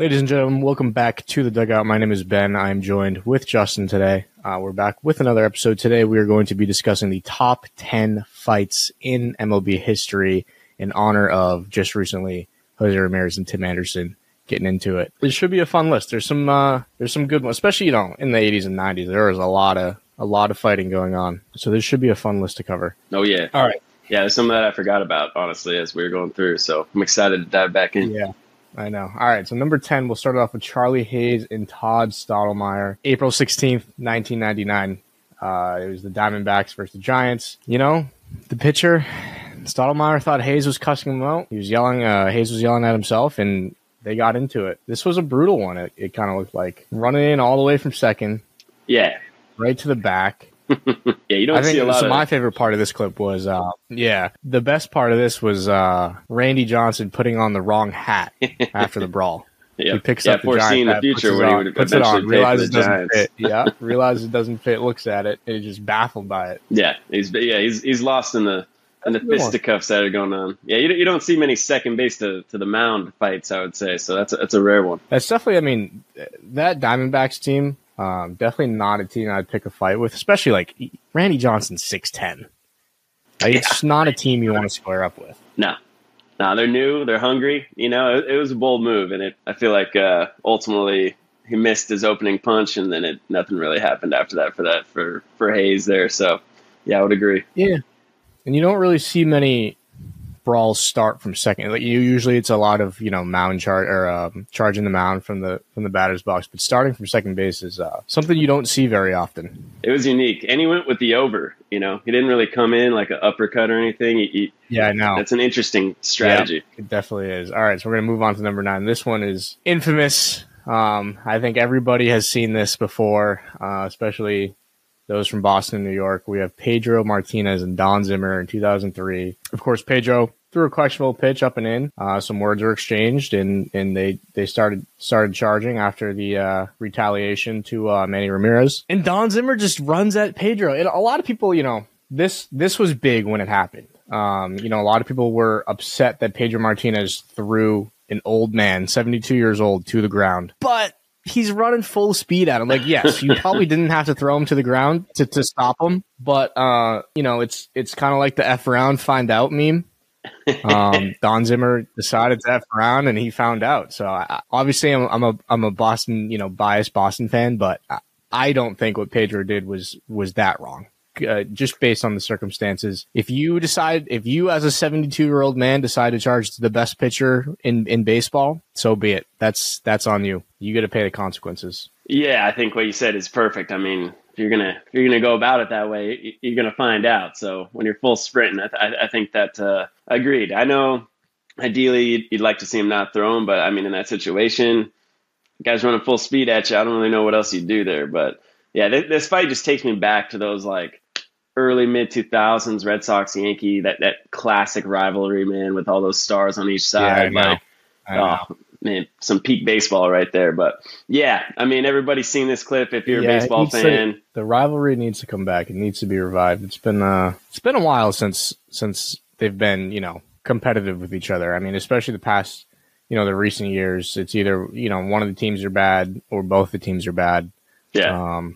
Ladies and gentlemen, welcome back to the dugout. My name is Ben. I'm joined with Justin today. Uh, we're back with another episode. Today, we are going to be discussing the top 10 fights in MLB history in honor of just recently Jose Ramirez and Tim Anderson getting into it. It should be a fun list. There's some uh, there's some good ones, especially you know in the 80s and 90s. There was a lot of a lot of fighting going on, so this should be a fun list to cover. Oh yeah. All right. Yeah, there's some that I forgot about honestly as we were going through. So I'm excited to dive back in. Yeah. I know. All right. So number 10, we'll start off with Charlie Hayes and Todd Stottlemyre. April 16th, 1999. Uh, it was the Diamondbacks versus the Giants. You know, the pitcher, Stottlemyre thought Hayes was cussing him out. He was yelling, uh, Hayes was yelling at himself, and they got into it. This was a brutal one, it, it kind of looked like. Running in all the way from second, Yeah. right to the back. Yeah, you don't I think see a lot so of my favorite part of this clip was, uh, yeah, the best part of this was uh, Randy Johnson putting on the wrong hat after the brawl. yeah, He picks yeah, up the foreseeing giant the hat, puts future it when he on- would puts it on, eventually pay for realizes it doesn't Giants. fit. Yeah, realizes it doesn't fit, looks at it, and is just baffled by it. Yeah, he's yeah he's he's lost in the in the That's a good one. fisticuffs that are going on. Yeah, you, don't- you don't see many second base to, to the mound fights. I would say so. That's a, that's a rare one. That's definitely, I mean, that Diamondbacks team, um, definitely not a team I'd pick a fight with, especially like Randy Johnson's six ten. Like, It's not a team you want to square up with. No, no, they're new. They're hungry. You know, it, it was a bold move, and it. I feel like uh, ultimately he missed his opening punch, and then it nothing really happened after that for that for for Hayes there. So yeah, I would agree. Yeah, and you don't really see many brawls start from second. Like you usually, it's a lot of you know mound charge or um, charging the mound from the from the batter's box, but starting from second base is uh, something you don't see very often. It was unique, and he went with the over. You know, he didn't really come in like an uppercut or anything. He, he, Yeah, I know. that's an interesting strategy. It definitely is. All right, so we're gonna move on to number nine. This one is infamous. Um, I think everybody has seen this before, uh, especially those from Boston, New York. We have Pedro Martinez and Don Zimmer in 2003. Of course, Pedro threw a questionable pitch up and in. Uh, some words were exchanged, and and they they started started charging after the uh, retaliation to uh, Manny Ramirez. And Don Zimmer just runs at Pedro. And a lot of people, you know, this this was big when it happened. Um, you know, a lot of people were upset that Pedro Martinez threw an old man, 72 years old, to the ground. But he's running full speed at him. Like, yes, you probably didn't have to throw him to the ground to, to stop him. But uh, you know, it's it's kind of like the F around, find out meme. Um, Don Zimmer decided to F around and he found out. So I, obviously I'm, I'm a I'm a Boston, you know, biased Boston fan, but I, I don't think what Pedro did was was that wrong uh, just based on the circumstances. If you decide, if you as a 72 year old man decide to charge the best pitcher in, in baseball, so be it. That's, that's on you. You got to pay the consequences. Yeah, I think what you said is perfect. I mean, you're gonna if you're gonna go about it that way, you're gonna find out. So when you're full sprinting, I, th- I, I think that uh, agreed. I know ideally you'd, you'd like to see him not throw him, but I mean in that situation, guys running full speed at you. I don't really know what else you'd do there, but yeah, th- this fight just takes me back to those like early mid 2000s Red Sox Yankee that that classic rivalry, man, with all those stars on each side. like, I know. Oh man, some peak baseball right there. But yeah, I mean, everybody's seen this clip. If you're Yeah, a baseball needs to- fan, the rivalry needs to come back. It needs to be revived. It's been, uh, it's been a while since, since they've been, you know, competitive with each other. I mean, especially the past, you know, the recent years, it's either, you know, one of the teams are bad or both the teams are bad. yeah, Um,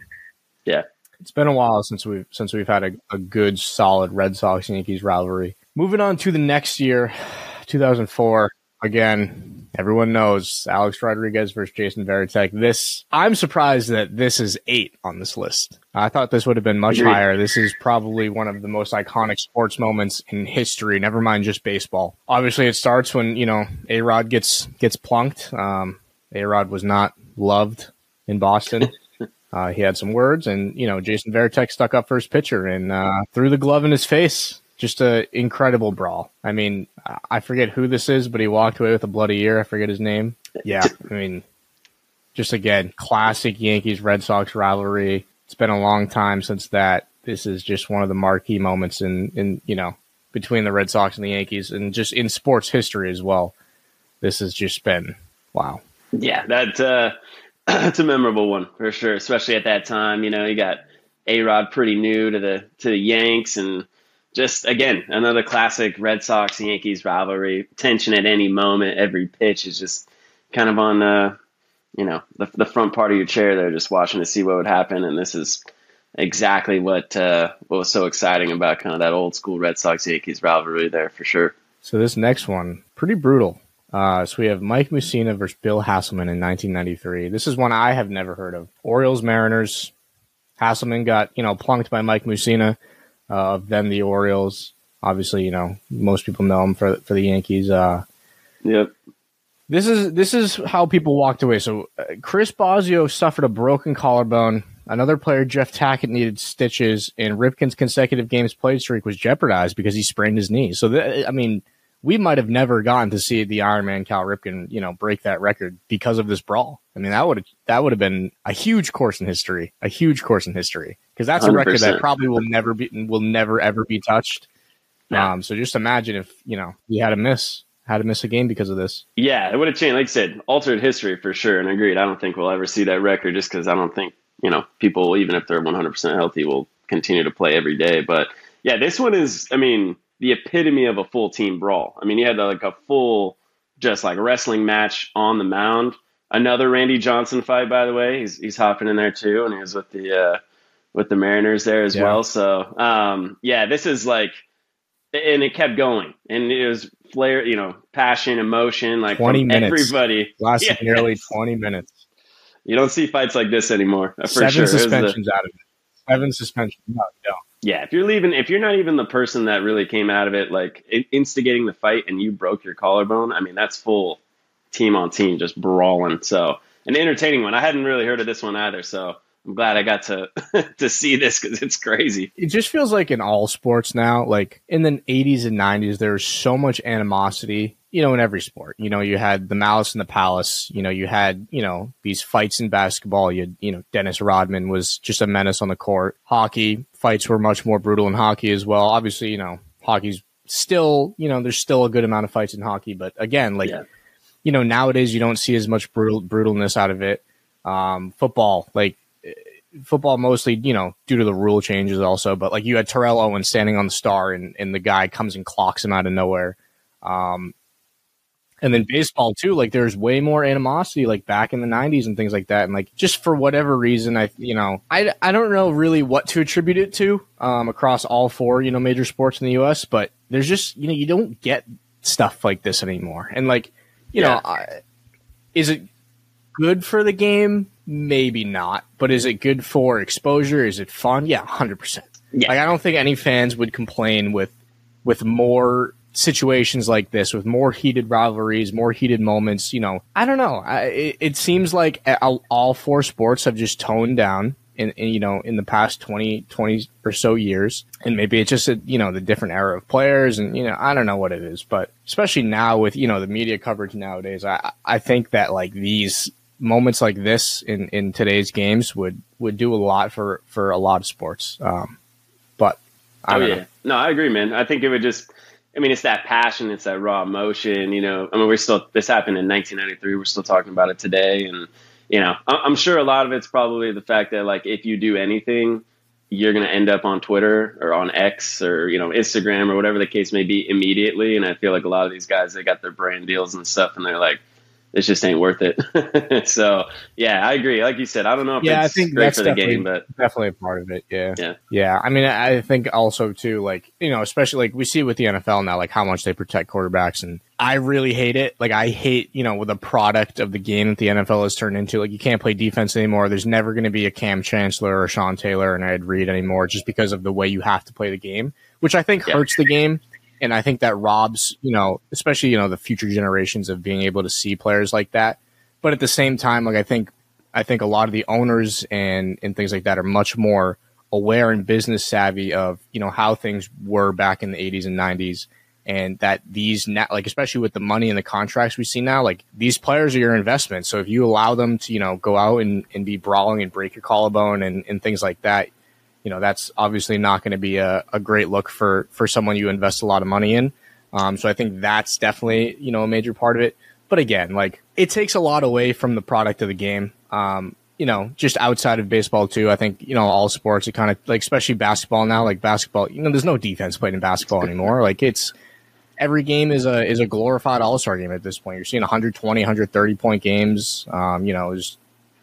Yeah. it's been a while since we've since we've had a, a good, solid Red Sox Yankees rivalry. Moving on to the next year, 2004. Again, everyone knows Alex Rodriguez versus Jason Varitek. This I'm surprised that this is eight on this list. I thought this would have been much Agreed. higher. This is probably one of the most iconic sports moments in history. Never mind just baseball. Obviously, it starts when you know A Rod gets gets plunked. Um, A Rod was not loved in Boston. Uh, he had some words, and you know Jason Varitek stuck up for his pitcher and uh, threw the glove in his face. Just a incredible brawl. I mean, I- forget who this is, but he walked away with a bloody ear. I forget his name. Yeah, I mean, just again, classic Yankees Red Sox rivalry. It's been a long time since that. This is just one of the marquee moments in in you know between the Red Sox and the Yankees, and just in sports history as well. This has just been wow. yeah, that uh, it's a memorable one for sure. Especially at that time, you know, you got A Rod pretty new to the to the Yanks, and just again another classic Red Sox Yankees rivalry. Tension at any moment, every pitch is just kind of on uh, you know the the front part of your chair there, just watching to see what would happen. And this is exactly what uh, what was so exciting about kind of that old school Red Sox Yankees rivalry there for sure. So this next one, pretty brutal. Uh, so we have Mike Mussina versus Bill Haselman in 1993. This is one I have never heard of. Orioles Mariners. Haselman got you know plunked by Mike Mussina uh, of then the Orioles. Obviously, you know most people know him for for the Yankees. Uh, yep. This is this is how people walked away. So uh, Chris Bosio suffered a broken collarbone. Another player, Jeff Tackett, needed stitches, and Ripken's consecutive games played streak was jeopardized because he sprained his knee. So, th- I mean, we might have never gotten to see the Iron Man Cal Ripken, you know, break that record because of this brawl. I mean, that would that would have been a huge course in history, a huge course in history, because that's 100%. a record that probably will never be will never ever be touched. Yeah. Um, so just imagine if you know he had a miss, had to miss a game because of this. Yeah, it would have changed. Like I said, altered history for sure. And agreed. I don't think we'll ever see that record just because I don't think you know people, even if they're 100 percent healthy, will continue to play every day. But yeah, this one is. I mean the epitome of a full team brawl. I mean, he had like a full, just like wrestling match on the mound. Another Randy Johnson fight, by the way. He's he's hopping in there too, and he was with the uh, with the Mariners there as yeah. well. So um, yeah, this is like, and it kept going, and it was flare, you know, passion, emotion, like twenty minutes. Everybody lasted yeah. nearly twenty minutes. You don't see fights like this anymore. For Seven sure. suspensions the, out of it. Seven suspensions. No, no yeah, if you're leaving, if you're not even the person that really came out of it, like instigating the fight, and you broke your collarbone, I mean, that's full team on team, just brawling. So an entertaining one. I hadn't really heard of this one either, so I'm glad I got to to see this because it's crazy. It just feels like in all sports now, like in the 80s and 90s, there was so much animosity you know, in every sport. You know, you had the Malice in the Palace. You know, you had, you know, these fights in basketball. You had, you know, Dennis Rodman was just a menace on the court. Hockey fights were much more brutal in hockey as well. Obviously, you know, hockey's still, you know, there's still a good amount of fights in hockey, but again, like, yeah. you know, nowadays you don't see as much brutal brutalness out of it. Um, football, like, football mostly, you know, due to the rule changes also, but like you had Terrell Owens standing on the star and, and the guy comes and clocks him out of nowhere. Um, and then baseball too, like there's way more animosity like back in the 90s and things like that. And like just for whatever reason, I, you know, I, I don't know really what to attribute it to um, across all four, you know, major sports in the US, but there's just, you know, you don't get stuff like this anymore. And like, you yeah. know, I, is it good for the game? Maybe not. But is it good for exposure? Is it fun? Yeah, 100%. Yeah. Like I don't think any fans would complain with with more situations like this with more heated rivalries, more heated moments. You know, I don't know. I, it, it, seems like all four sports have just toned down. In, in, you know in the past 20 20 or so years and maybe it's just a, you know the different era of players and you know I don't know what it is but especially now with you know the media coverage nowadays I I think that like these moments like this in in today's games would would do a lot for for a lot of sports um but I oh yeah know. no I agree man I think it would just I mean, it's that passion, it's that raw emotion. You know, I mean, we're still this happened in 1993. We're still talking about it today, and you know, I'm sure a lot of it's probably the fact that like if you do anything, you're going to end up on Twitter or on X or you know Instagram or whatever the case may be immediately. And I feel like a lot of these guys they got their brand deals and stuff, and they're like, it just ain't worth it. so yeah, I agree. Like you said, I don't know if yeah, I think great for the game, but definitely a part of it. Yeah, yeah, yeah. I mean, I think also too, like you know, especially like we see with the NFL now, like how much they protect quarterbacks, and I really hate it. Like I hate you know with the product of the game that the NFL has turned into. Like you can't play defense anymore. There's never going to be a Kam Chancellor or Sean Taylor and Ed Reed anymore, just because of the way you have to play the game, which I think yeah. hurts the game and I think that robs, you know, especially you know the future generations of being able to see players like that. But at the same time, like I think, I think a lot of the owners and and things like that are much more aware and business savvy of you know how things were back in the 80s and 90s and that these like especially with the money and the contracts we see now like these players are your investment so if you allow them to you know go out and, and be brawling and break your collarbone and, and things like that you know that's obviously not going to be a, a great look for for someone you invest a lot of money in. Um, so I think that's definitely you know a major part of it. But again, like it takes a lot away from the product of the game. Um, you know, just outside of baseball too. I think you know all sports. It kind of like especially basketball now. Like basketball, you know, there's no defense played in basketball anymore. Like it's every game is a is a glorified All Star game at this point. You're seeing 120, 130 point games. Um, you know, just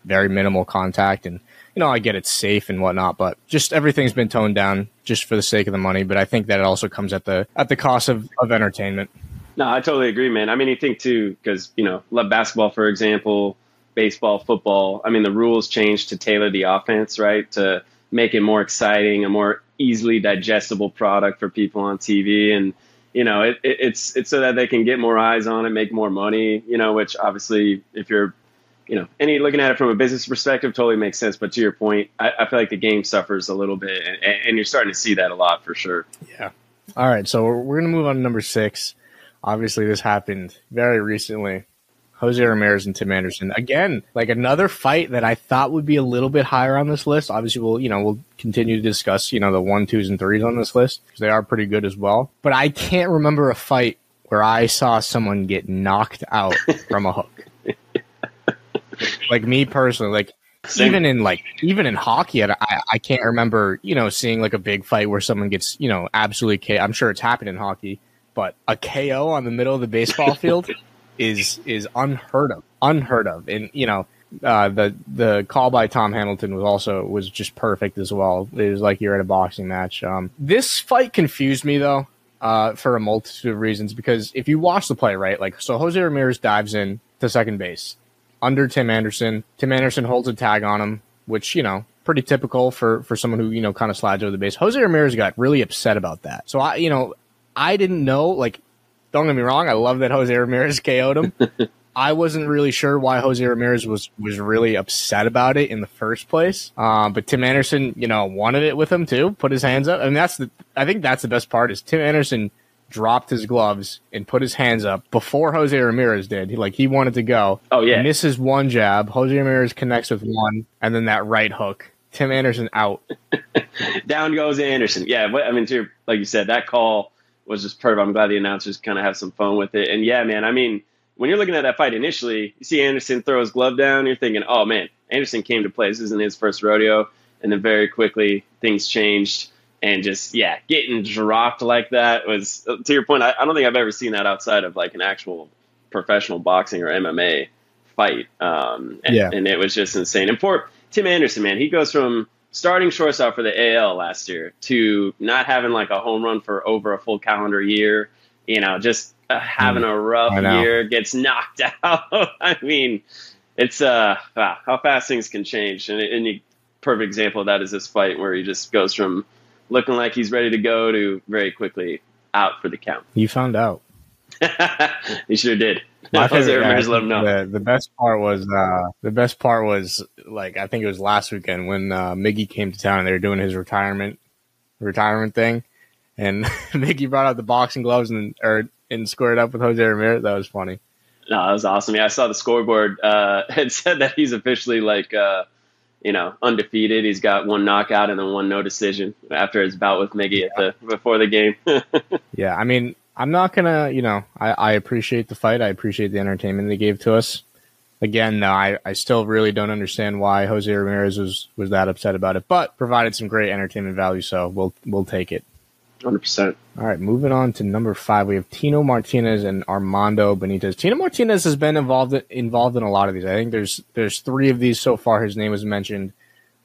very minimal contact, and you know, I get it's safe and whatnot, but just everything's been toned down just for the sake of the money. But I think that it also comes at the at the cost of, of entertainment. No, I totally agree, man. I mean, you think too, because you know, love basketball, for example, baseball, football. I mean, the rules change to tailor the offense, right, to make it more exciting, a more easily digestible product for people on TV, and you know, it, it, it's it's so that they can get more eyes on it, make more money. You know, which obviously, if you're you know, any looking at it from a business perspective totally makes sense. But to your point, I, I feel like the game suffers a little bit, and, and, you're starting to see that a lot for sure. Yeah. All right, so we're, we're going to move on to number six. Obviously, this happened very recently. Jose Ramirez and Tim Anderson again, like another fight that I thought would be a little bit higher on this list. Obviously, we'll you know we'll continue to discuss you know the one, twos, and threes on this list because they are pretty good as well. But I can't remember a fight where I saw someone get knocked out from a hook like me personally, like Same. even in like even in hockey, I, I can't remember you know seeing like a big fight where someone gets you know absolutely K. I'm sure it's happened in hockey, but a KO on the middle of the baseball field is is unheard of, unheard of, and you know. Uh, the the call by Tom Hamilton was also was just perfect as well. It was like you're at a boxing match. Um, this fight confused me though, uh, for a multitude of reasons. Because if you watch the play, right, like so, Jose Ramirez dives in to second base under Tim Anderson. Tim Anderson holds a tag on him, which, you know, pretty typical for, for someone who, you know, kind of slides over the base. Jose Ramirez got really upset about that. So I, you know, I didn't know, like, don't get me wrong. I love that Jose Ramirez KO'd him. I wasn't really sure why Jose Ramirez was, was really upset about it in the first place. Uh, but Tim Anderson, you know, wanted it with him too, put his hands up. I mean, that's the, I think that's the best part is Tim Anderson dropped his gloves and put his hands up before Jose Ramirez did. He like he wanted to go. Oh yeah. Misses one jab. Jose Ramirez connects with one, and then that right hook. Tim Anderson out. Down goes Anderson. Yeah, I mean, to, like you said, that call was just perfect. I'm glad the announcers kind of have some fun with it. And yeah, man, I mean, when you're looking at that fight initially, you see Anderson throw his glove down. You're thinking, oh man, Anderson came to play. This isn't his first rodeo. And then very quickly things changed and just yeah, getting dropped like that was to your point. I, I, don't think I've ever seen that outside of like an actual professional boxing or MMA fight. Um, and, yeah. and it was just insane. And poor Tim Anderson, man, he goes from starting shortstop for the AL last year to not having like a home run for over a full calendar year. You know, just uh, having a rough year, gets knocked out. I mean, it's uh, wow, how fast things can change. And, and a perfect example of that is this fight where he just goes from looking like he's ready to go to very quickly out for the count. You found out. he sure did. My favorite, guy, let him know. The, the best part was uh, the best part was like I think it was last weekend when uh, Miggy came to town and they were doing his retirement retirement thing, and Miggy brought out the boxing gloves and or and squared up with Jose Ramirez. That was funny. No, that was awesome. Yeah, I saw the scoreboard. Uh, said that he's officially like uh, you know, undefeated. He's got one knockout and then one no decision after his bout with Miggy at the before the game. yeah, I mean, I'm not gonna, you know, I, I appreciate the fight. I appreciate the entertainment they gave to us. Again, no, I, I still really don't understand why Jose Ramirez was, was that upset about it, but provided some great entertainment value, so we'll we'll take it. Hundred percent. All right, moving on to number five, we have Tino Martinez and Armando Benitez. Tino Martinez has been involved involved in a lot of these. I think there's there's three of these so far. His name was mentioned.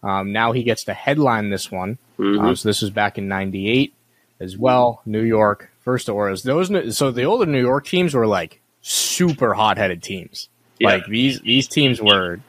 Um, now he gets to headline this one. Mm-hmm. Um, so this was back in '98 as well. New York first Orioles. Those so the older New York teams were like super hot headed teams. Yeah. Like these these teams were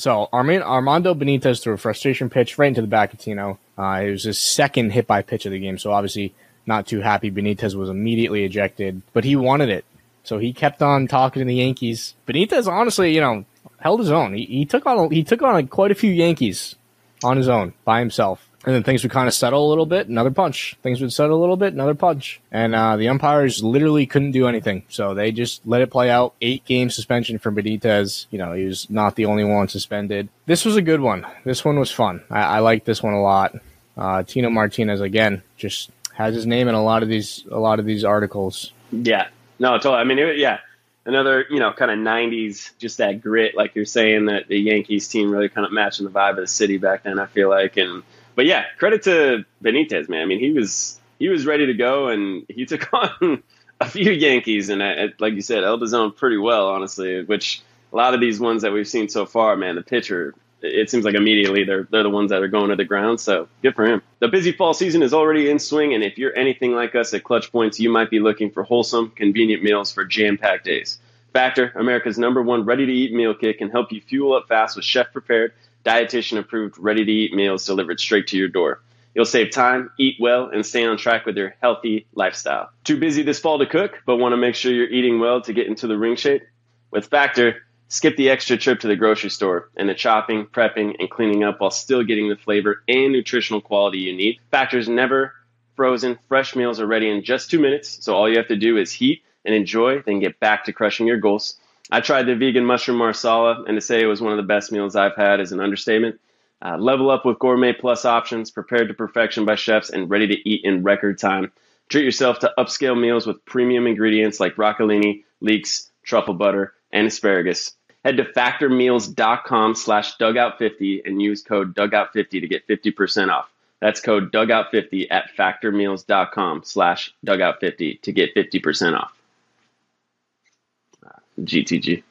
so Armando Benitez threw a frustration pitch right into the back of Tino. Uh, it was his second hit by pitch of the game, so obviously not too happy. Benitez was immediately ejected, but he wanted it, so he kept on talking to the Yankees. Benitez, honestly, you know, held his own. He, he took on he took on quite a few Yankees on his own by himself. And then things would kind of settle a little bit, another punch. Things would settle a little bit, another punch. And uh, the umpires literally couldn't do anything. So they just let it play out. Eight game suspension for Benitez. You know, he was not the only one suspended. This was a good one. This one was fun. I, I like this one a lot. Uh, Tino Martinez, again, just has his name in a lot of these a lot of these articles. Yeah. No, totally. I mean, it, yeah, another you know kind of '90s, just that grit, like you're saying that the Yankees team really kind of matching the vibe of the city back then. I feel like, and but yeah, credit to Benitez, man. I mean, he was he was ready to go, and he took on a few Yankees, and uh, I, like you said, held his own pretty well, honestly. Which a lot of these ones that we've seen so far, man, the pitcher, it seems like immediately they're they're the ones that are going to the ground. So good for him. The busy fall season is already in swing, and if you're anything like us at Clutch Points, you might be looking for wholesome, convenient meals for jam-packed days. Factor, America's number one ready-to-eat meal kit, can help you fuel up fast with chef-prepared, dietitian-approved, ready-to-eat meals delivered straight to your door. You'll save time, eat well, and stay on track with your healthy lifestyle. Too busy this fall to cook, but want to make sure you're eating well to get into the ring shape? With Factor, skip the extra trip to the grocery store and the chopping, prepping, and cleaning up while still getting the flavor and nutritional quality you need. Factor's never frozen, fresh meals are ready in just two minutes, so all you have to do is heat and enjoy, then get back to crushing your goals. I tried the vegan mushroom marsala, and to say it was one of the best meals I've had is an understatement. Uh, level up with gourmet plus options, prepared to perfection by chefs and ready to eat in record time. Treat yourself to upscale meals with premium ingredients like broccolini, leeks, truffle butter, and asparagus. Head to factormeals.com slash dugout50 and use code dugout50 to get 50% off. That's code dugout50 at factormeals.com slash dugout50 to get 50% off. GTG.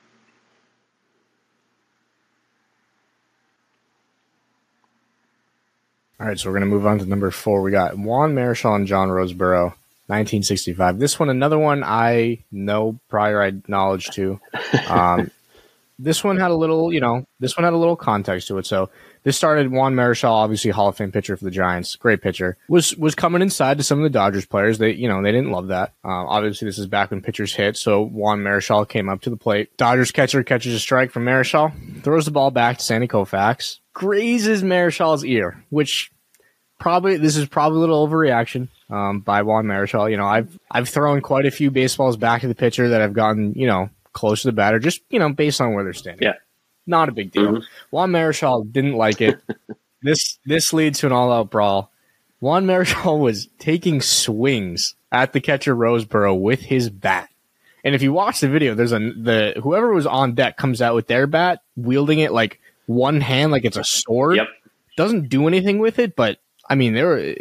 All right, so we're going to move on to number four. We got Juan Marichal and John Roseboro, 1965. This one, another one I know prior knowledge to. Um, this one had a little, you know, this one had a little context to it. So this started Juan Marichal, obviously Hall of Fame pitcher for the Giants, great pitcher, was was coming inside to some of the Dodgers players. They, you know, they didn't love that. Uh, obviously, this is back when pitchers hit. So Juan Marichal came up to the plate. Dodgers catcher catches a strike from Marichal, throws the ball back to Sandy Koufax, grazes Marichal's ear, which probably this is probably a little overreaction um, by Juan Marichal. You know, I've I've thrown quite a few baseballs back to the pitcher that I've gotten you know close to the batter, just you know based on where they're standing. Yeah, not a big deal. Mm-hmm. Juan Marichal didn't like it. this this leads to an all out brawl. Juan Marichal was taking swings at the catcher Roseboro with his bat. And if you watch the video, there's a the whoever was on deck comes out with their bat, wielding it like one hand like it's a sword. Yep. Doesn't do anything with it, but I mean, there were.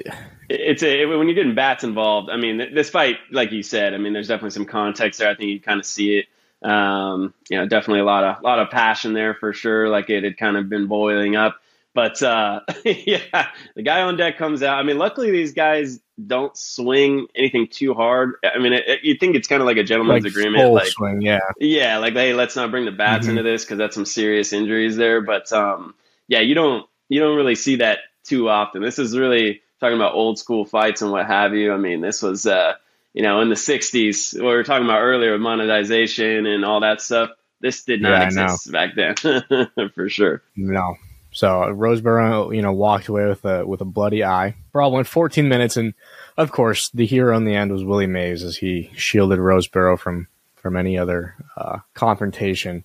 It's a when you're getting bats involved. I mean, this fight, like you said, I mean, there's definitely some context there. I think you kind of see it. Um, you know, definitely a lot of a lot of passion there for sure. Like it had kind of been boiling up. But uh, yeah, the guy on deck comes out. I mean, luckily these guys don't swing anything too hard. I mean, it, it, you think it's kind of like a gentleman's like agreement, like swing, yeah, yeah, like hey, let's not bring the bats mm-hmm. into this because that's some serious injuries there. But um, yeah, you don't you don't really see that too often. This is really talking about old school fights and what have you. I mean, this was, uh, you know, in the 60s, what we were talking about earlier, with monetization and all that stuff. This did not yeah, exist back then, for sure. No. So Roseboro, you know, walked away with a with a bloody eye. Brawl went 14 minutes, and of course, the hero in the end was Willie Mays as he shielded Roseboro from from any other uh, confrontation.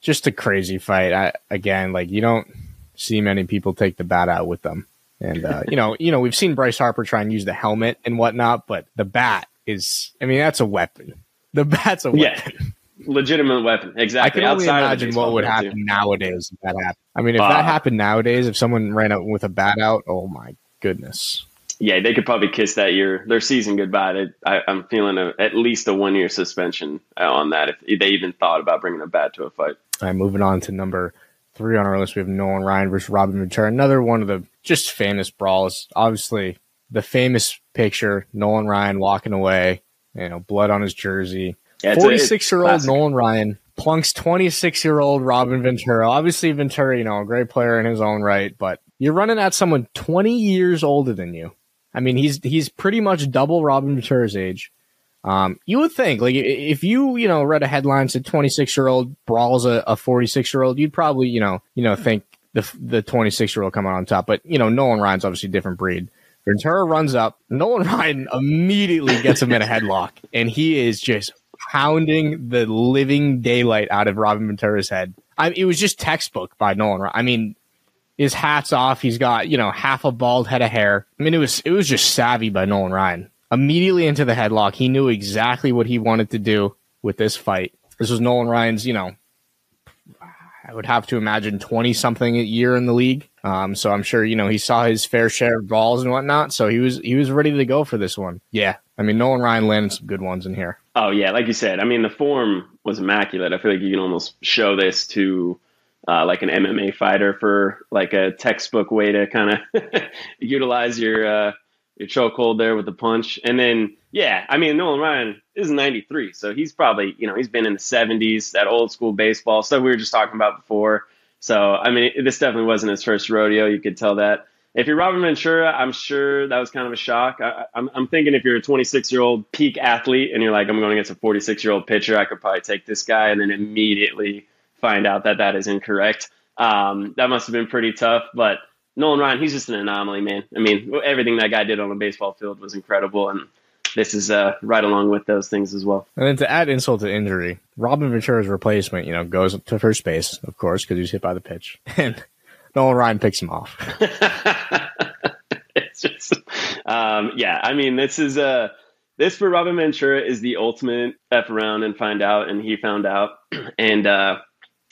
Just a crazy fight. I, again, like you don't see many people take the bat out with them. And uh, you know, you know, we've seen Bryce Harper try and use the helmet and whatnot, but the bat is, I mean, that's a weapon. The bat's a weapon. Yeah. Legitimate weapon, exactly. I can only Outside imagine what would happen too. nowadays if that happened. I mean, if uh, that happened nowadays, if someone ran out with a bat out, oh my goodness. Yeah, they could probably kiss that year, their season goodbye. They, I, am feeling a, at least a one year suspension on that if they even thought about bringing a bat to a fight. All right, moving on to number three on our list, we have Nolan Ryan versus Robin Ventura. Another one of the just famous brawls. Obviously, the famous picture Nolan Ryan walking away, you know, blood on his jersey. Forty-six year old Nolan Ryan plunks twenty-six year old Robin Ventura. Obviously, Ventura, you know, a great player in his own right, but you're running at someone twenty years older than you. I mean, he's he's pretty much double Robin Ventura's age. Um, you would think, like, if you, you know, read a headline said 26 year old brawls a 46 year old, you'd probably, you know, you know, think the the 26 year old coming on top. But you know, Nolan Ryan's obviously a different breed. Ventura runs up. Nolan Ryan immediately gets him in a headlock, and he is just pounding the living daylight out of Robin Ventura's head. I, it was just textbook by Nolan. Ryan. I mean, his hat's off. He's got you know half a bald head of hair. I mean, it was it was just savvy by Nolan Ryan immediately into the headlock. He knew exactly what he wanted to do with this fight. This was Nolan Ryan's, you know, I would have to imagine 20 something a year in the league. Um, so I'm sure, you know, he saw his fair share of balls and whatnot. So he was, he was ready to go for this one. Yeah. I mean, Nolan Ryan landed some good ones in here. Oh yeah, like you said, I mean the form was immaculate. I feel like you can almost show this to uh, like an MMA fighter for like a textbook way to kind of utilize your uh, your chokehold there with the punch. And then yeah, I mean Nolan Ryan is 93, so he's probably you know he's been in the 70s, that old school baseball stuff we were just talking about before. So I mean this definitely wasn't his first rodeo. You could tell that. If you're Robin Ventura, I'm sure that was kind of a shock. I, I'm, I'm thinking if you're a 26 year old peak athlete and you're like, I'm going against a 46 year old pitcher, I could probably take this guy, and then immediately find out that that is incorrect. Um, that must have been pretty tough. But Nolan Ryan, he's just an anomaly, man. I mean, everything that guy did on the baseball field was incredible, and this is uh, right along with those things as well. And then to add insult to injury, Robin Ventura's replacement, you know, goes to first base, of course, because he's hit by the pitch, and Nolan Ryan picks him off. it's just, um, yeah. I mean, this is a. Uh, this for Robin Ventura is the ultimate f around and find out, and he found out, and uh,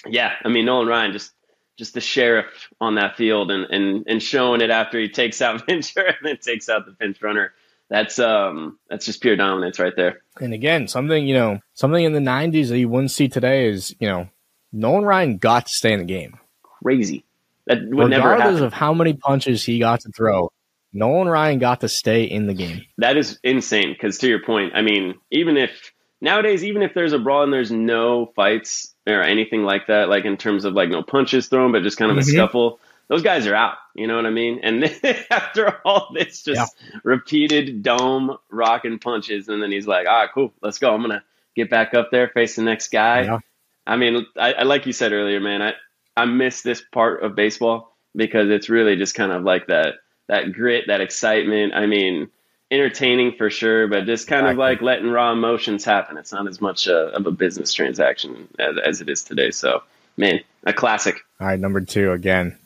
yeah, I mean Nolan Ryan just just the sheriff on that field and and and showing it after he takes out Ventura and then takes out the pinch runner. That's um that's just pure dominance right there. And again, something you know, something in the '90s that you wouldn't see today is you know, Nolan Ryan got to stay in the game. Crazy. That would never. Regardless of how many punches he got to throw, Nolan Ryan got to stay in the game. That is insane. Because to your point, I mean, even if nowadays, even if there's a brawl and there's no fights, or anything like that, like in terms of like no punches thrown, but just kind of mm-hmm. a scuffle. Those guys are out. You know what I mean? And after all this, just yeah. repeated dome rocking punches, and then he's like, "All right, cool, let's go. I'm gonna get back up there, face the next guy." Yeah. I mean, I, I like you said earlier, man. I I miss this part of baseball because it's really just kind of like that that grit, that excitement. I mean, entertaining for sure, but just kind exactly. of like letting raw emotions happen. It's not as much uh, of a business transaction as, as it is today. So, man, a classic. All right, number two again,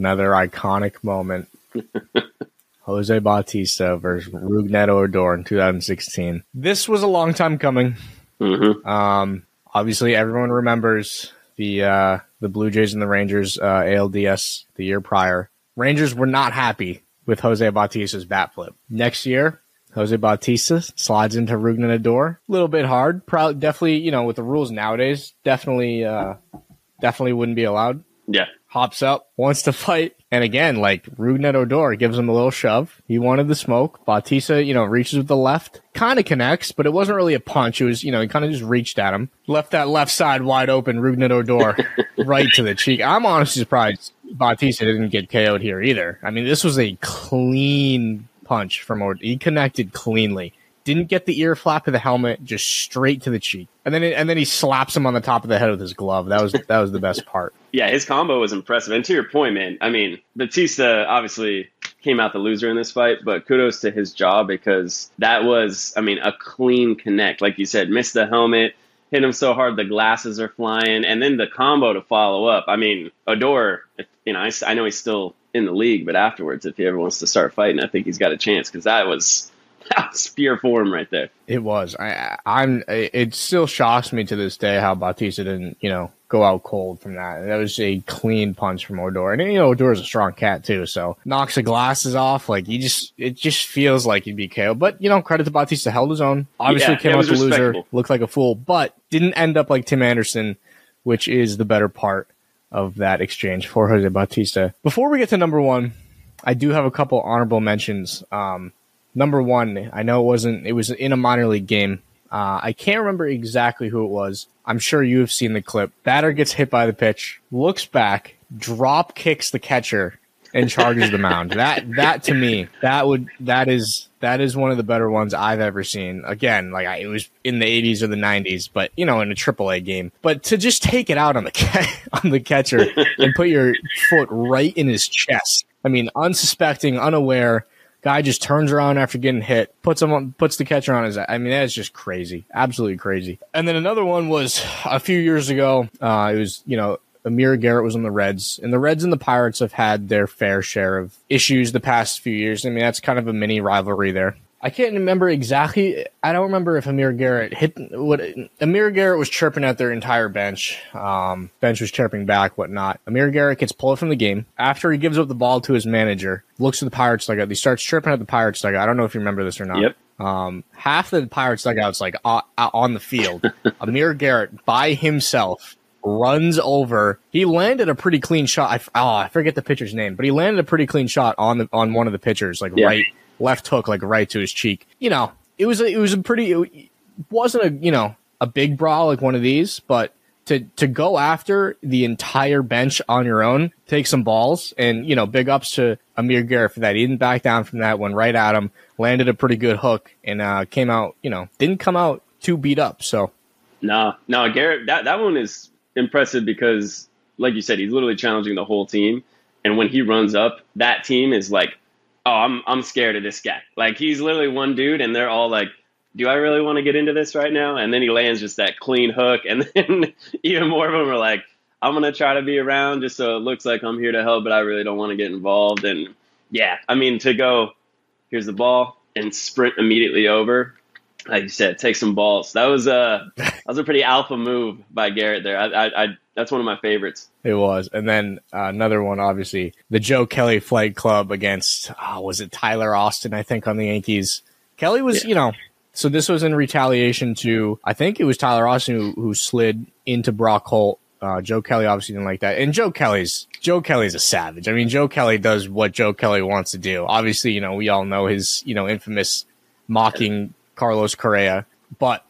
another iconic moment. Jose Bautista versus Rougned Odor in 2016. This was a long time coming. Mm-hmm. Um, obviously, everyone remembers the uh, the Blue Jays and the Rangers uh, ALDS the year prior. Rangers were not happy with Jose Bautista's bat flip. Next year, Jose Bautista slides into Rougned Odor. A little bit hard. Probably, definitely, you know, with the rules nowadays, definitely, uh, definitely wouldn't be allowed. Yeah. Hops up, wants to fight. And again, like Rougned Odor gives him a little shove. He wanted the smoke. Bautista, you know, reaches with the left, kind of connects, but it wasn't really a punch. It was, you know, he kind of just reached at him, left that left side wide open. Rougned Odor right to the cheek. I'm honestly surprised Bautista didn't get KO'd here either. I mean, this was a clean punch from Odor. He connected cleanly. Didn't get the ear flap of the helmet, just straight to the cheek, and then it, and then he slaps him on the top of the head with his glove. That was that was the best part. yeah, his combo was impressive. And to your point, man, I mean, Bautista obviously came out the loser in this fight, but kudos to his jaw because that was, I mean, a clean connect. Like you said, missed the helmet, hit him so hard the glasses are flying, and then the combo to follow up. I mean, Odor, you know, I, I know he's still in the league, but afterwards, if he ever wants to start fighting, I think he's got a chance because that was that was pure form right there. It was. I, I'm. It still shocks me to this day how Bautista didn't, you know, go out cold from that. That was a clean punch from Odor, and you know Odor's a strong cat too, so knocks the glasses off. Like he just, it just feels like he'd be KO. But you know, credit to Bautista, held his own. Obviously, yeah, came out the loser, looked like a fool, but didn't end up like Tim Anderson, which is the better part of that exchange for Jose Bautista. Before we get to number one, I do have a couple honorable mentions. Um, number one, I know it wasn't, it was in a minor league game. Uh, I can't remember exactly who it was. I'm sure you have seen the clip. Batter gets hit by the pitch, looks back, drop kicks the catcher, and charges the mound. That that to me, that would that is that is one of the better ones I've ever seen. Again, like I, it was in the 80s or the 90s, but you know, in a AAA game. But to just take it out on the on the catcher and put your foot right in his chest. I mean, unsuspecting, unaware. Guy just turns around after getting hit, puts him on, puts the catcher on his. I mean, that's just crazy, absolutely crazy. And then another one was a few years ago. Uh, it was you know Amir Garrett was on the Reds, and the Reds and the Pirates have had their fair share of issues the past few years. I mean, that's kind of a mini rivalry there. I can't remember exactly. I don't remember if Amir Garrett hit what Amir Garrett was chirping at their entire bench. Um, bench was chirping back, whatnot. Amir Garrett gets pulled from the game after he gives up the ball to his manager. Looks at the Pirates like he starts chirping at the Pirates like I don't know if you remember this or not. Yep. Um, half the Pirates dugout's like uh, on the field. Amir Garrett by himself runs over. He landed a pretty clean shot. I, oh, I forget the pitcher's name, but he landed a pretty clean shot on the on one of the pitchers, like yeah. right left hook, like right to his cheek. You know, it was a, it was a pretty. It wasn't a you know a big brawl like one of these, but to to go after the entire bench on your own, take some balls, and you know, big ups to Amir Garrett for that. He didn't back down from that. Went right at him, landed a pretty good hook, and uh, came out. You know, didn't come out too beat up. So, no, no, Garrett, that that one is impressive because, like you said, he's literally challenging the whole team, and when he runs up, that team is like, oh, I'm I'm scared of this guy. Like he's literally one dude, and they're all like do I really want to get into this right now? And then he lands just that clean hook. And then even more of them are like, I'm going to try to be around just so it looks like I'm here to help, but I really don't want to get involved. And yeah, I mean, to go, here's the ball and sprint immediately over. Like you said, take some balls. That was a that was a pretty alpha move by Garrett there. I, I, I that's one of my favorites. It was, and then uh, another one, obviously, the Joe Kelly Flag Club against oh, was it Tyler Austin? I think on the Yankees. Kelly was, yeah. you know, so this was in retaliation to I think it was Tyler Austin who, who slid into Brock Holt. Uh, Joe Kelly obviously didn't like that, and Joe Kelly's Joe Kelly's a savage. I mean, Joe Kelly does what Joe Kelly wants to do. Obviously, you know we all know his you know infamous mocking Carlos Correa, but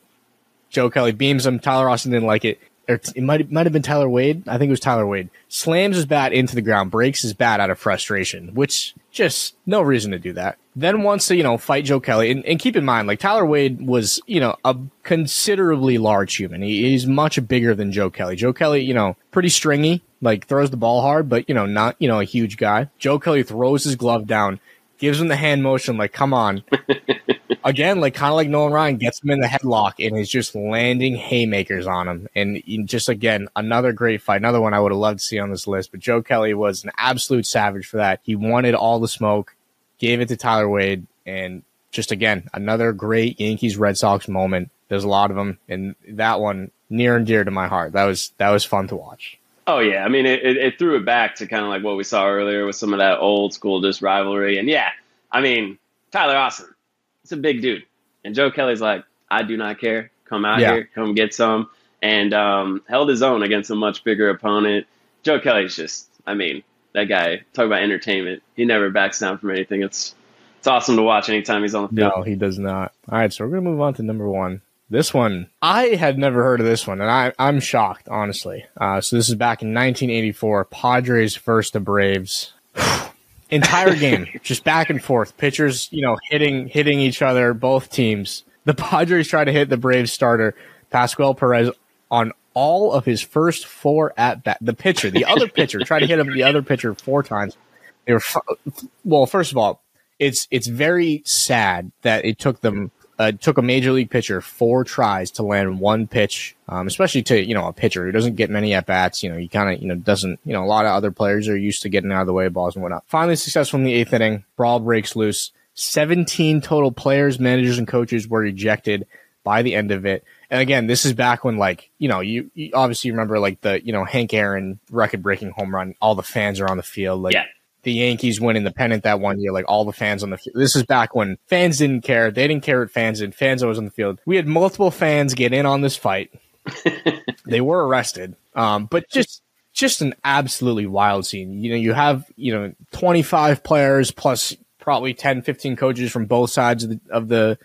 Joe Kelly beams him. Tyler Austin didn't like it it might might have been Tyler Wade. I think it was Tyler Wade. Slams his bat into the ground, breaks his bat out of frustration, which just no reason to do that. Then wants to you know fight Joe Kelly, and, and keep in mind like Tyler Wade was you know a considerably large human. He, he's much bigger than Joe Kelly. Joe Kelly, you know, pretty stringy, like throws the ball hard, but you know not you know a huge guy. Joe Kelly throws his glove down, gives him the hand motion, like come on. again, like kind of like Nolan Ryan gets him in the headlock and is just landing haymakers on him. And just again, another great fight, another one I would have loved to see on this list. But Joe Kelly was an absolute savage for that. He wanted all the smoke, gave it to Tyler Wade, and just again, another great Yankees Red Sox moment. There's a lot of them, and that one near and dear to my heart. That was that was fun to watch. Oh yeah, I mean it, it, it threw it back to kind of like what we saw earlier with some of that old school just rivalry, and yeah, I mean Tyler Austin, it's a big dude. And Joe Kelly's like, I do not care. Come out yeah. here, come get some. And um, held his own against a much bigger opponent. Joe Kelly's just, I mean, that guy, talk about entertainment. He never backs down from anything. It's it's awesome to watch anytime he's on the field. No, he does not. All right, so we're going to move on to number one. This one, I had never heard of this one, and I, I'm shocked, honestly. Uh, so this is back in 1984, Padres first to Braves. entire game, just back and forth. Pitchers, you know, hitting hitting each other, both teams. The Padres try to hit the Braves starter, Pascual Perez, on all of his first four at bat. The pitcher, the other pitcher, tried to hit him the other pitcher four times. They were well. First of all, it's it's very sad that it took them uh, took a major league pitcher four tries to land one pitch, um, especially to you know a pitcher who doesn't get many at bats. You know, he kind of you know doesn't you know a lot of other players are used to getting out of the way of balls and whatnot. Finally successful in the eighth inning, brawl breaks loose. Seventeen total players, managers, and coaches were ejected by the end of it. And again, this is back when like you know you, you obviously remember like the you know Hank Aaron record breaking home run. All the fans are on the field. Like yeah the Yankees winning the pennant that one year, like all the fans on the field. This is back when fans didn't care. They didn't care what fans did. Fans always on the field. We had multiple fans get in on this fight. they were arrested. Um, but just just an absolutely wild scene. You know, you have, you know, 25 players plus probably 10, 15 coaches from both sides of the, of the,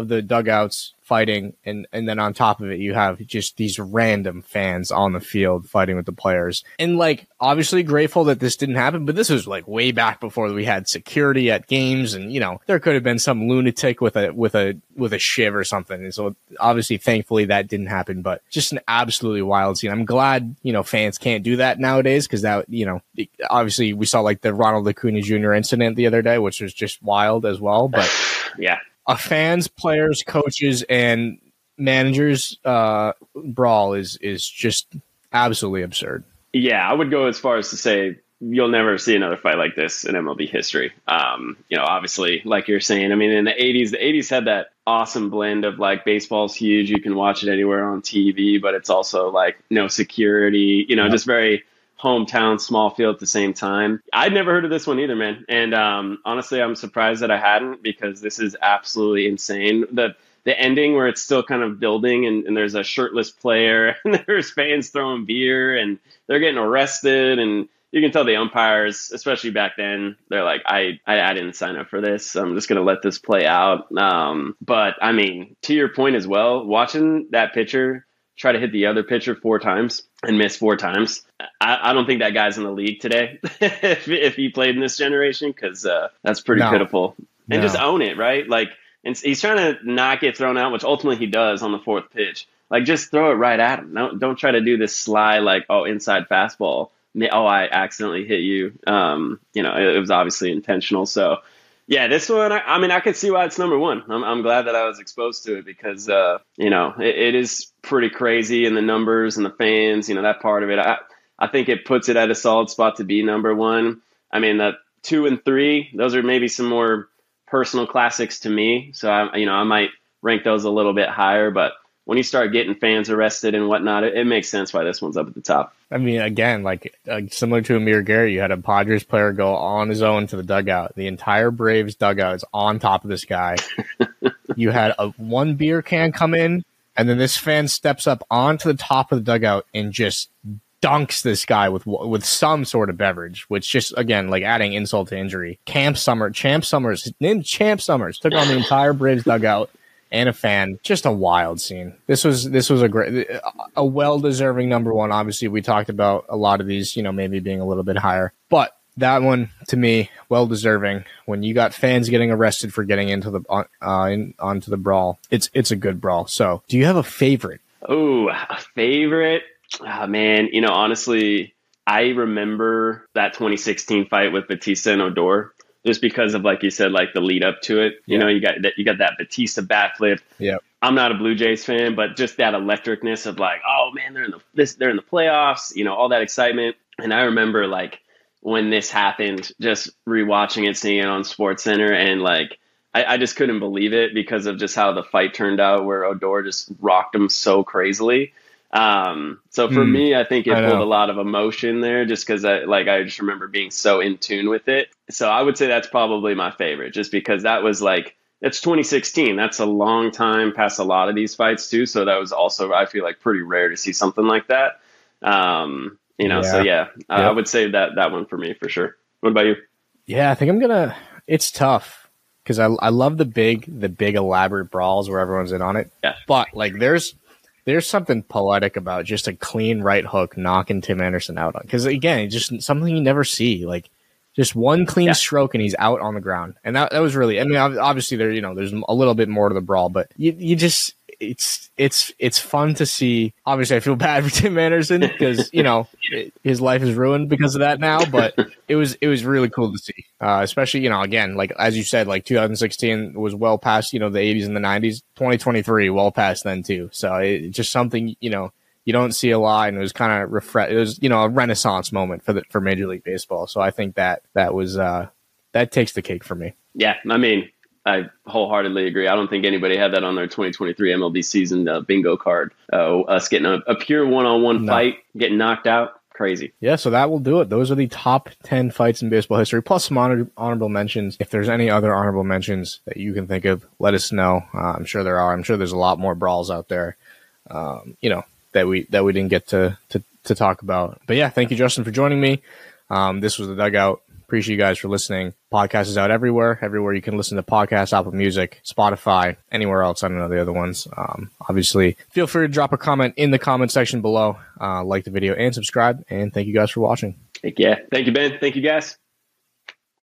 of the dugouts fighting and and then on top of it you have just these random fans on the field fighting with the players. And like obviously grateful that this didn't happen but this was like way back before we had security at games and you know there could have been some lunatic with a with a with a shiv or something. And so obviously thankfully that didn't happen but just an absolutely wild scene. I'm glad you know fans can't do that nowadays because that you know obviously we saw like the ronald acuna jr incident the other day which was just wild as well but yeah a fans, players, coaches, and managers uh, brawl is is just absolutely absurd. Yeah, I would go as far as to say you'll never see another fight like this in MLB history. Um, you know, obviously, like you're saying, I mean, in the 80s, the 80s had that awesome blend of like baseball's huge, you can watch it anywhere on TV, but it's also like no security, you know, just very hometown small field at the same time. I'd never heard of this one either, man. And um, honestly, I'm surprised that I hadn't because this is absolutely insane. The the ending where it's still kind of building and, and there's a shirtless player and there's fans throwing beer and they're getting arrested and you can tell the umpires, especially back then, they're like, I, I, I didn't sign up for this. I'm just going to let this play out. Um, but I mean, to your point as well, watching that pitcher try to hit the other pitcher four times and miss four times. I, I don't think that guy's in the league today if, if he played in this generation because uh, that's pretty no. pitiful. And no. just own it, right? Like, and he's trying to not get thrown out, which ultimately he does on the fourth pitch. Like, just throw it right at him. Don't, don't try to do this sly, like, oh, inside fastball oh, I accidentally hit you. Um, you know, it, it, was obviously intentional. So, yeah, this one, I, I, mean, I could see why it's number one. I'm, I'm glad that I was exposed to it because, uh, you know, it, it is pretty crazy and the numbers and the fans, you know, that part of it. I, I think it puts it at a solid spot to be number one. I mean, the two and three, those are maybe some more personal classics to me. So, I, you know, I might rank those a little bit higher, but when you start getting fans arrested and whatnot, it, it, makes sense why this one's up at the top. I mean, again, like uh, similar to Amir Garrett, you had a Padres player go on his own to the dugout. The entire Braves dugout is on top of this guy. you had a one beer can come in, and then this fan steps up onto the top of the dugout and just dunks this guy with with some sort of beverage, which just again like adding insult to injury. Camp Summer, Champ Summers, named Champ Summers, took on the entire Braves dugout and a fan. Just a wild scene. This was this was a great, a well deserving number one. Obviously, we talked about a lot of these, you know, maybe being a little bit higher, but that one to me well deserving. When you got fans getting arrested for getting into the uh, in, onto the brawl, it's it's a good brawl. So, do you have a favorite? Oh, a favorite? Oh, man, you know, honestly, I remember that 2016 fight with Bautista and Odor just because of like you said, like the lead up to it. You yeah. know, you got that you got that Bautista backflip. Yeah. I'm not a Blue Jays fan, but just that electricness of like, oh man, they're in the this they're in the playoffs, you know, all that excitement. And I remember like when this happened, just rewatching it, seeing it on Sports Center, and like I, I just couldn't believe it because of just how the fight turned out, where Odor just rocked him so crazily. Um, so for mm, me, I think it I pulled know. a lot of emotion there just because I like I just remember being so in tune with it. So I would say that's probably my favorite, just because that was like it's 2016. That's a long time past a lot of these fights too. So that was also I feel like pretty rare to see something like that. Um, you know, yeah. so yeah, yep. I would say that that one for me for sure. What about you? Yeah, I think I'm gonna. It's tough because I I love the big the big elaborate brawls where everyone's in on it. Yeah. But like, there's there's something poetic about just a clean right hook knocking Tim Anderson out on because again, just something you never see. Like just one clean yeah. stroke and he's out on the ground, and that that was really. I mean, obviously there you know there's a little bit more to the brawl, but you you just it's it's it's fun to see. Obviously, I feel bad for Tim Anderson because you know his life is ruined because of that now. But it was it was really cool to see, uh, especially you know again like as you said, like 2016 was well past you know the 80s and the 90s. 2023 well past then too. So it's just something you know you don't see a lot, and it was kind of refresh. It was you know a renaissance moment for the for Major League Baseball. So I think that that was uh, that takes the cake for me. Yeah, I mean I wholeheartedly agree. I don't think anybody had that on their 2023 MLB season uh, bingo card. Uh, us getting a, a pure one-on-one fight, getting knocked out, crazy. Yeah, so that will do it. Those are the top 10 fights in baseball history, plus some honor- honorable mentions. If there's any other honorable mentions that you can think of, let us know. Uh, I'm sure there are. I'm sure there's a lot more brawls out there, um, you know, that we that we didn't get to, to to talk about. But yeah, thank you, Justin, for joining me. Um, this was the dugout. Appreciate you guys for listening. Podcast is out everywhere, everywhere you can listen to podcasts, Apple Music, Spotify, anywhere else. I don't know the other ones. Um, obviously, feel free to drop a comment in the comment section below. Uh, like the video and subscribe. And thank you guys for watching. Thank you. Thank you, Ben. Thank you, guys.